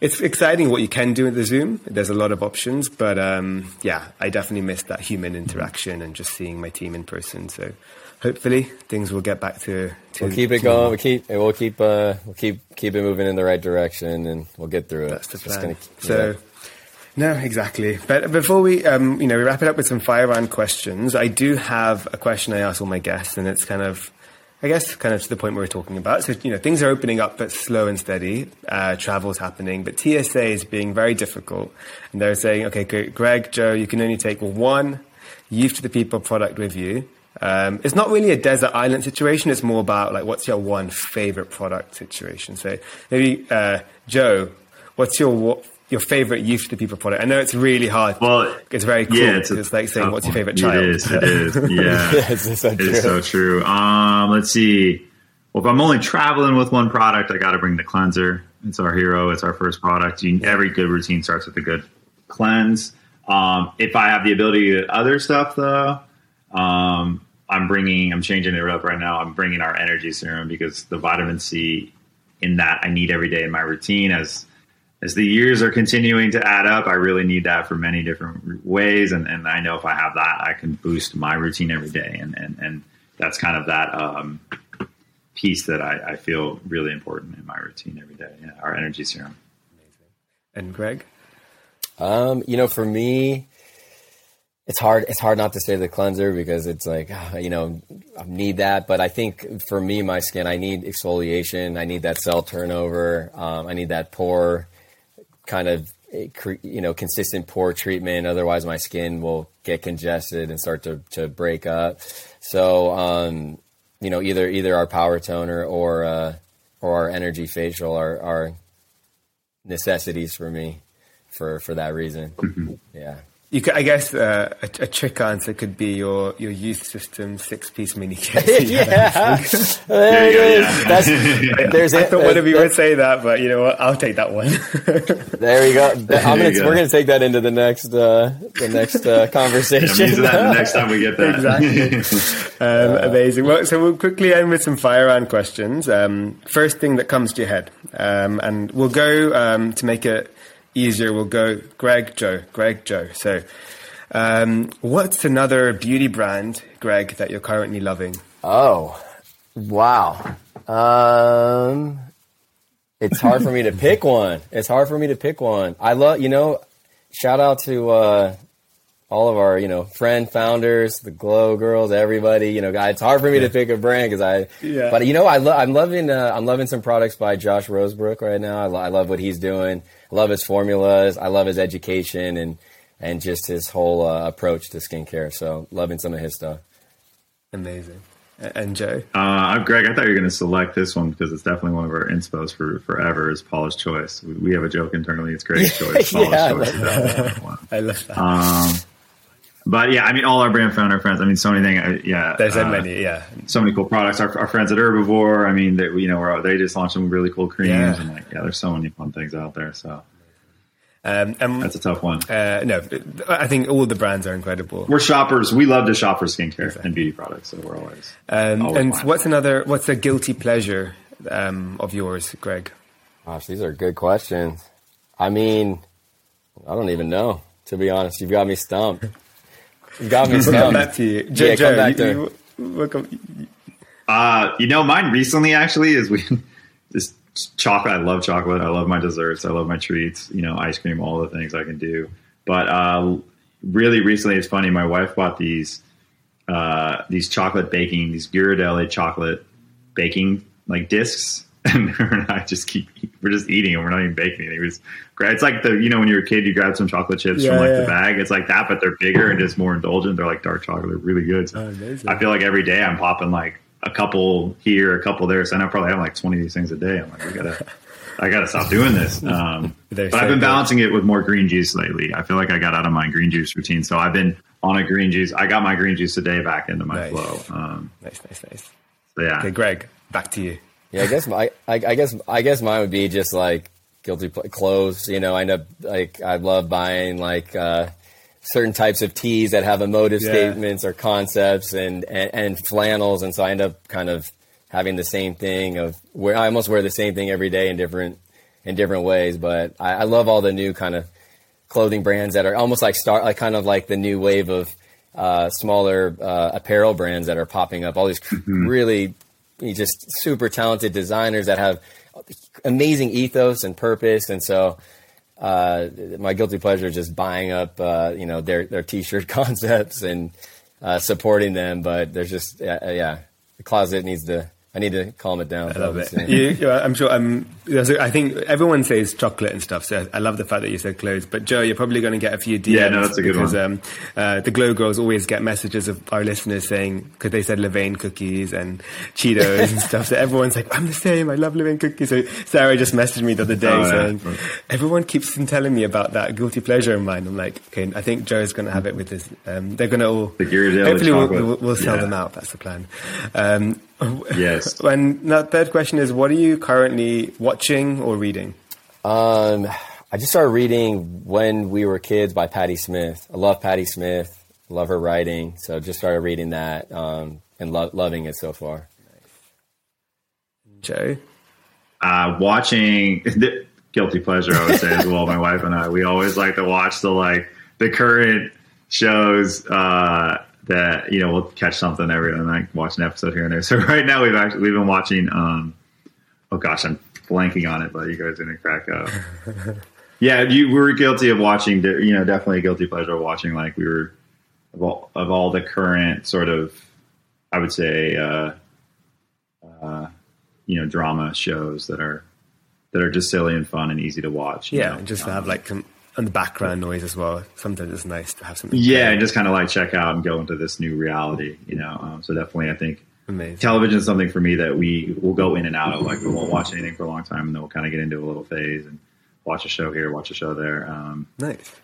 it's exciting what you can do with the Zoom. There's a lot of options, but um, yeah, I definitely miss that human interaction and just seeing my team in person. So hopefully things will get back to. to we'll keep it going. We'll keep. We'll keep. Uh, we'll keep keep it moving in the right direction, and we'll get through it. That's the plan. Gonna, so. No, exactly. But before we, um, you know, we wrap it up with some fire round questions. I do have a question I ask all my guests, and it's kind of, I guess, kind of to the point we are talking about. So, you know, things are opening up, but slow and steady. Uh, travel's happening, but TSA is being very difficult. And they're saying, okay, Greg, Joe, you can only take one youth to the people product with you um, it's not really a desert island situation. It's more about like, what's your one favorite product situation? So maybe uh, Joe, what's your your favorite youth to people product? I know it's really hard. Well, it's very cool. Yeah, it's, it's like saying, "What's your favorite child?" It is. It is. Yeah, it's, so it is so true. Um, let's see. Well, if I'm only traveling with one product, I got to bring the cleanser. It's our hero. It's our first product. You, every good routine starts with a good cleanse. Um, if I have the ability to other stuff, though, um, I'm bringing, I'm changing it up right now. I'm bringing our energy serum because the vitamin C in that I need every day in my routine as as the years are continuing to add up, I really need that for many different ways. And, and I know if I have that, I can boost my routine every day. And, and, and that's kind of that um, piece that I, I, feel really important in my routine every day. Yeah, our energy serum. Amazing. And Greg? Um, you know, for me, it's hard it's hard not to say the cleanser because it's like you know I need that but I think for me my skin I need exfoliation I need that cell turnover um, I need that pore kind of you know consistent pore treatment otherwise my skin will get congested and start to, to break up so um, you know either either our power toner or uh, or our energy facial are, are necessities for me for for that reason. Mm-hmm. Yeah. You could, I guess uh, a, a trick answer could be your, your youth system six piece mini kit. yeah, There you go, yeah. That's, there's I it. thought one of you would say that, but you know what? I'll take that one. There we go. I'm gonna, you go. We're gonna take that into the next uh, the next uh, conversation. using that next time we get that. Exactly. um, amazing. Well, so we'll quickly end with some fire round questions. Um, first thing that comes to your head, um, and we'll go um, to make it easier. We'll go Greg, Joe, Greg, Joe. So, um, what's another beauty brand, Greg, that you're currently loving? Oh, wow. Um, it's hard for me to pick one. It's hard for me to pick one. I love, you know, shout out to uh, all of our, you know, friend founders, the Glow Girls, everybody. You know, it's hard for me to pick a brand because I. Yeah. But you know, I lo- I'm loving. Uh, I'm loving some products by Josh Rosebrook right now. I, lo- I love what he's doing. I love his formulas. I love his education and and just his whole uh, approach to skincare. So loving some of his stuff. Amazing. A- And Joe? Uh, Greg, I thought you were going to select this one because it's definitely one of our inspos for forever is Paula's Choice. We, we have a joke internally. It's Greg's Choice. Paula's Yeah, I Choice. love is definitely one. I love that. Um, but yeah, I mean, all our brand founder friends. I mean, so many things. uh, Yeah, There's so uh, many, yeah. so many cool products. Our, our friends at Herbivore. I mean, they, you know, we're, they just launched some really cool creams, Yeah. and like, yeah, there's so many fun things out there. So Um, and, that's a tough one. uh, no, I think all the brands are incredible. We're shoppers. We love to shop for skincare and beauty products. So we're always. Um, always and buying. what's another? What's a guilty pleasure um, of yours, Greg? Gosh, these are good questions. I mean, I don't even know. To be honest, you've got me stumped. You've got me Come stumped. back to you, Joe. Yeah, come back you- to you- welcome- Uh, you know, mine recently actually is we just chocolate. I love chocolate. I love my desserts. I love my treats. You know, ice cream, all the things I can do. But uh, really recently, it's funny. My wife bought these uh, these chocolate baking, these Ghirardelli chocolate baking like discs, and her and I just keep we're just eating and We're not even baking anything. We just grab- It's like the you know when you're a kid, you grab some chocolate chips Yeah, from like yeah. the bag. It's like that, but they're bigger and just more indulgent. They're like dark chocolate. They're really good. So Oh. I feel like every day I'm popping like a couple here, a couple there. So I probably have like 20 of these things a day. I'm like, we gotta, I gotta stop doing this. Um, but so I've been good. balancing it with more green juice lately. I feel like I got out of my green juice routine. So I've been on a green juice. I got my green juice today back into my Nice. flow. Um, Nice, nice, nice. so yeah. Okay, Greg, back to you. Yeah, I guess my, I, I guess I guess mine would be just like guilty ple- clothes. You know, I end up like I love buying like uh, certain types of tees that have emotive Yeah. statements or concepts and, and and flannels, and so I end up kind of having the same thing of where I almost wear the same thing every day in different in different ways. But I, I love all the new kind of clothing brands that are almost like start like kind of like the new wave of uh, smaller uh, apparel brands that are popping up. All these really just super talented designers that have amazing ethos and purpose, and so uh, my guilty pleasure is just buying up uh, you know their their t-shirt concepts and uh, supporting them. But there's just yeah, yeah, the closet needs to. I need to calm it down. I love it. obviously. You, you- I'm sure. Um, there's a- I think everyone says chocolate and stuff. So I love the fact that you said clothes. But Joe, you're probably going to get a few DMs Yeah, no, that's a good because one. Um, uh, the Glow Girls always get messages of our listeners saying because they said Levain cookies and Cheetos and stuff. So everyone's like, I'm the same. I love Levain cookies. So Sarah just messaged me the other day Oh, yeah. saying everyone keeps telling me about that guilty pleasure of mine. I'm like, okay, I think Joe's going to have it with his. Um, they're going to all. The Ghirardelli hopefully, we'll, we'll, we'll sell Yeah. them out. That's the plan. Yes. And now, third question is, what are you currently watching or reading? Um, I just started reading When We Were Kids by Patti Smith. I love Patti Smith. Love her writing. So just started reading that um, and lo- loving it so far. Joe? uh, watching the guilty pleasure i would say as well my wife and i we always like to watch the like the current shows uh that you know we'll catch something every night watch an episode here and there so right now we've actually we've been watching um oh gosh i'm blanking on it but you guys are gonna crack up yeah you we were guilty of watching you know definitely a guilty pleasure of watching like we were of all, of all the current sort of i would say uh uh you know drama shows that are that are just silly and fun and easy to watch. Yeah, know? and just to Um, have like some on the background noise as well. Sometimes it's nice to have something. yeah, and just kind of like check out and go into this new reality. You know, um, so definitely, I think Amazing. television is something for me that we will go in and out of. Like we won't watch anything for a long time, and then we'll kind of get into a little phase. And watch a show here, watch a show there. Um, Nice.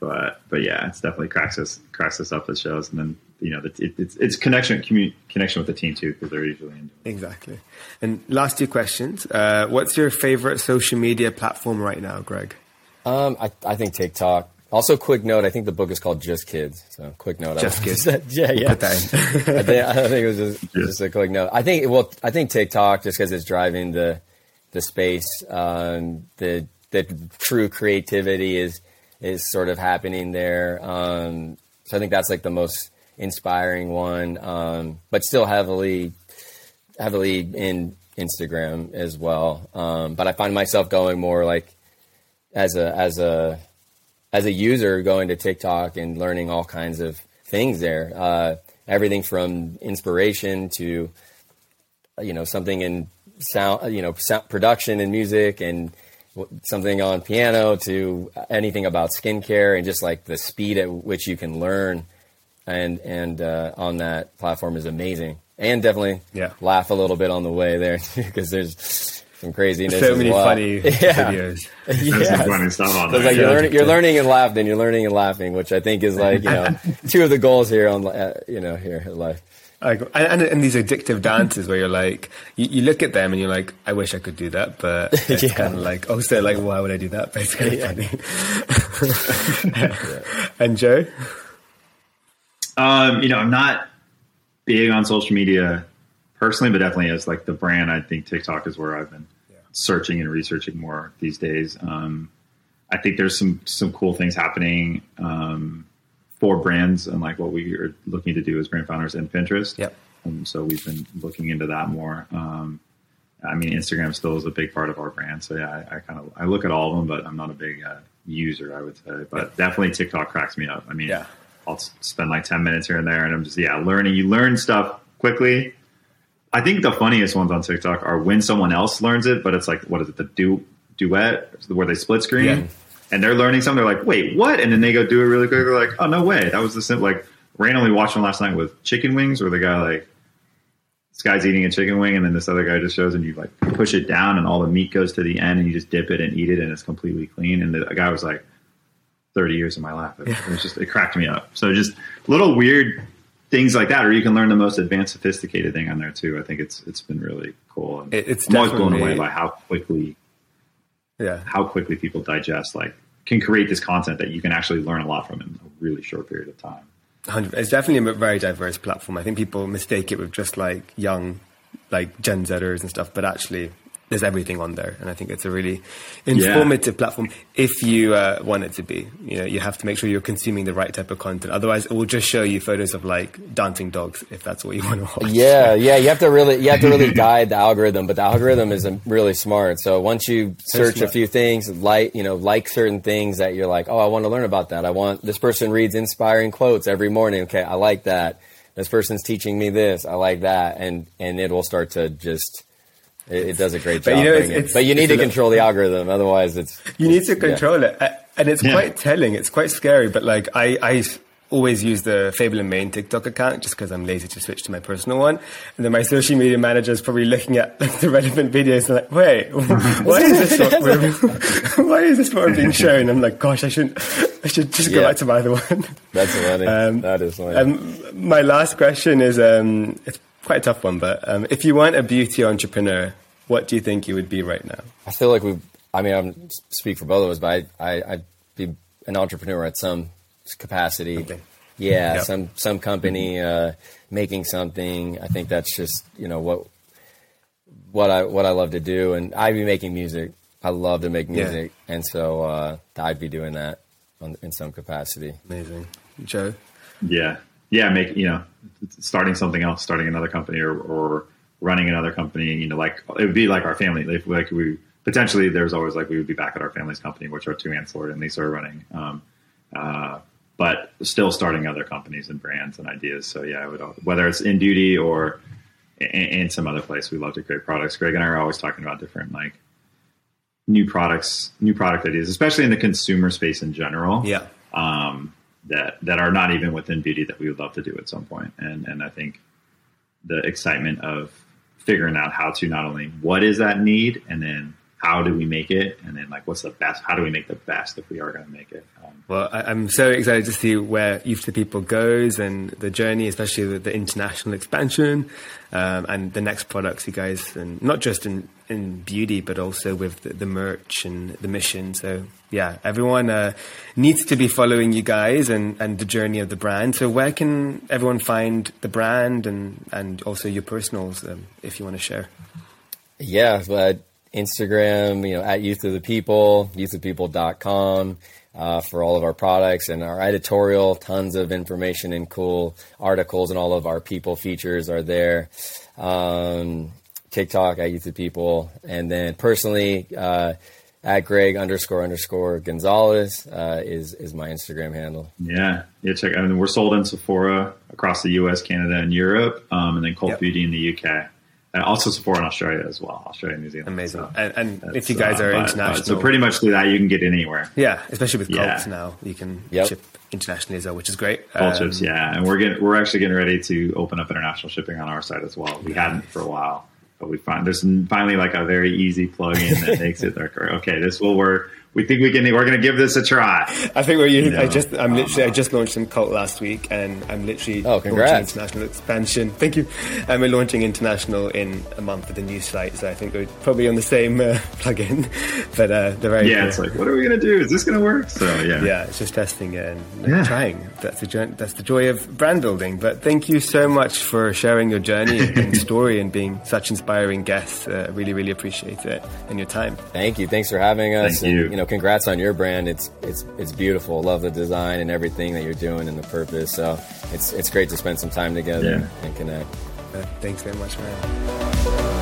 but but yeah, it's definitely cracks us cracks us up at shows, and then you know the, it, it's it's connection commu- connection with the team too because they're usually into it. Exactly. And last two questions. Uh, what's your favorite social media platform right now, Greg? Um, I, I think TikTok. Also, quick note. I think the book is called Just Kids. So, quick note. Just I- Kids. yeah, yeah. That in. I think, I think it was just, just a quick note. I think well, I think TikTok just because it's driving the the space, um, the the true creativity is is sort of happening there. Um, so I think that's like the most inspiring one, um, but still heavily heavily in Instagram as well. Um, but I find myself going more like as a as a as a user going to TikTok and learning all kinds of things there. Uh, everything from inspiration to you know something in sound, you know, sound production and music, and something on piano to anything about skincare, and just like the speed at which you can learn, and and uh, on that platform is amazing. And definitely Yeah. laugh a little bit on the way there because there's some craziness. So as many well. funny Yeah. videos. There's Yes. some funny stuff on So there. it's like you're learning, you're learning and laughing, you're learning and laughing, which I think is like you know two of the goals here on uh, you know here at life. Like, and, and, and these addictive dances where you're like, you, you look at them and you're like, I wish I could do that, but it's Yeah. kind of like, also like, why would I do that? But it's kind of funny. and Joe? Um, you know, I'm not big on social media personally, but definitely as like the brand, I think TikTok is where I've been searching and researching more these days. Um, I think there's some some cool things happening um, for brands and like what we are looking to do as brand founders in Pinterest. Yep. Um, so we've been looking into that more. Um, I mean, Instagram still is a big part of our brand. So yeah, I, I kind of I look at all of them, but I'm not a big uh, user, I would say. But definitely TikTok cracks me up. I mean, Yeah. I'll spend like 10 minutes here and there, and I'm just yeah learning. You learn stuff quickly. I think the funniest ones on TikTok are when someone else learns it, but it's like what is it the du- duet where they split screen Yeah. and they're learning something. They're like, wait, what? And then they go do it really quick. They're like, oh no way, that was the simple. Like randomly watching last night with chicken wings, where the guy like this guy's eating a chicken wing, and then this other guy just shows, and you like push it down, and all the meat goes to the end, and you just dip it and eat it, and it's completely clean. And the guy was like, 30 years of my life. It, it was just, it cracked me up. So just little weird things like that, or you can learn the most advanced, sophisticated thing on there too. I think it's, it's been really cool. And it's I'm always blown away by how quickly, Yeah. how quickly people digest, like can create this content that you can actually learn a lot from in a really short period of time. 100 It's definitely a very diverse platform. I think people mistake it with just like young, like Gen Zers and stuff, but actually there's everything on there. And I think it's a really informative platform if you uh, want it to be. You know, you have to make sure you're consuming the right type of content. Otherwise, it will just show you photos of like dancing dogs if that's what you want to watch. Yeah, yeah, you have to really you have to really guide the algorithm, but the algorithm is really smart. So once you search a few things, like you know, like certain things that you're like, oh, I want to learn about that. I want this person reads inspiring quotes every morning. Okay, I like that. This person's teaching me this. I like that, and and it will start to just. It, it does a great But job. you know, it's- it's- but you need to a li- control the algorithm, otherwise it's. You need to yeah. control it. Uh, And it's Yeah. quite telling. It's quite scary. But like, I always use the Fable and Mane TikTok account just because I'm lazy to switch to my personal one. And then my social media manager is probably looking at like, the relevant videos and like, wait, why is this what we're, why is this what we're being shown? I'm like, gosh, I shouldn't, I should just go Yeah. back to my other one. That's funny. Um, that is funny. Um, my last question is, um, it's quite a tough one, but um, if you weren't a beauty entrepreneur, what do you think you would be right now? I feel like we. I mean, I'm speak for both of us, but I, I, I'd be an entrepreneur at some capacity. Okay. Yeah, Yep. some some company uh, making something. I think that's just you know what what I what I love to do, and I'd be making music. I love to make Yeah. music, and so uh, I'd be doing that on, in some capacity. Amazing. Joe? Yeah. Yeah. Make, you know, starting something else, starting another company or, or running another company, you know, like it would be like our family. Like, like we potentially, there's always like we would be back at our family's company, which are two aunts, Lord and Lisa are running. Um, uh, but still starting other companies and brands and ideas. So yeah, I would, whether it's in beauty or in, in some other place, we love to create products. Greg and I are always talking about different like new products, new product ideas, especially in the consumer space in general Yeah. um, that that are not even within beauty that we would love to do at some point. And and I think the excitement of figuring out how to not only what is that need and then how do we make it, and then like what's the best? How do we make the best if we are going to make it? Um, well, I, am so excited to see where Youth to People goes and the journey, especially the, the international expansion um, and the next products you guys, and not just in, in beauty, but also with the, the merch and the mission. So yeah, everyone uh, needs to be following you guys and, and the journey of the brand. So where can everyone find the brand and, and also your personals um, if you want to share? Yeah, but Instagram, you know, at Youth to the People, youthofpeople.com uh, for all of our products and our editorial. Tons of information and cool articles and all of our people features are there. Um, TikTok at Youth of People. And then personally, uh, at Greg underscore underscore Gonzalez uh, is is my Instagram handle. Yeah, yeah. Check. I mean, we're sold in Sephora across the U.S., Canada, and Europe, um, and then Cult yep. Beauty in the U.K and also support in Australia as well, Australia, New Zealand. Amazing. So and, and if you guys are uh, international, but, so pretty much through that you can get anywhere. Yeah, especially with yeah. Cults now, you can yep. ship internationally as well, which is great. Cultures, um, yeah, and we're getting we're actually getting ready to open up international shipping on our side as well. We hadn't for a while, but we find there's finally like a very easy plug-in that makes it like okay, this will work we think we can. We're going to give this a try. I think we're. You know, I just. I'm literally. I just launched some cult last week, and I'm literally. Oh, congrats! international expansion. Thank you. And we're launching international in a month with a new site. So I think we're probably on the same uh, plugin, but uh, they're very. Yeah, it's like, what are we going to do? Is this going to work? So yeah. Yeah, it's just testing it and yeah. trying. That's the joy, that's the joy of brand building. But thank you so much for sharing your journey and story and being such inspiring guests. Uh, really, really appreciate it and your time. Thank you. Thanks for having us. Thank and, you. You know, congrats on your brand. It's it's it's beautiful. Love the design and everything that you're doing and the purpose. So it's it's great to spend some time together yeah. and connect. Uh, thanks very much, man.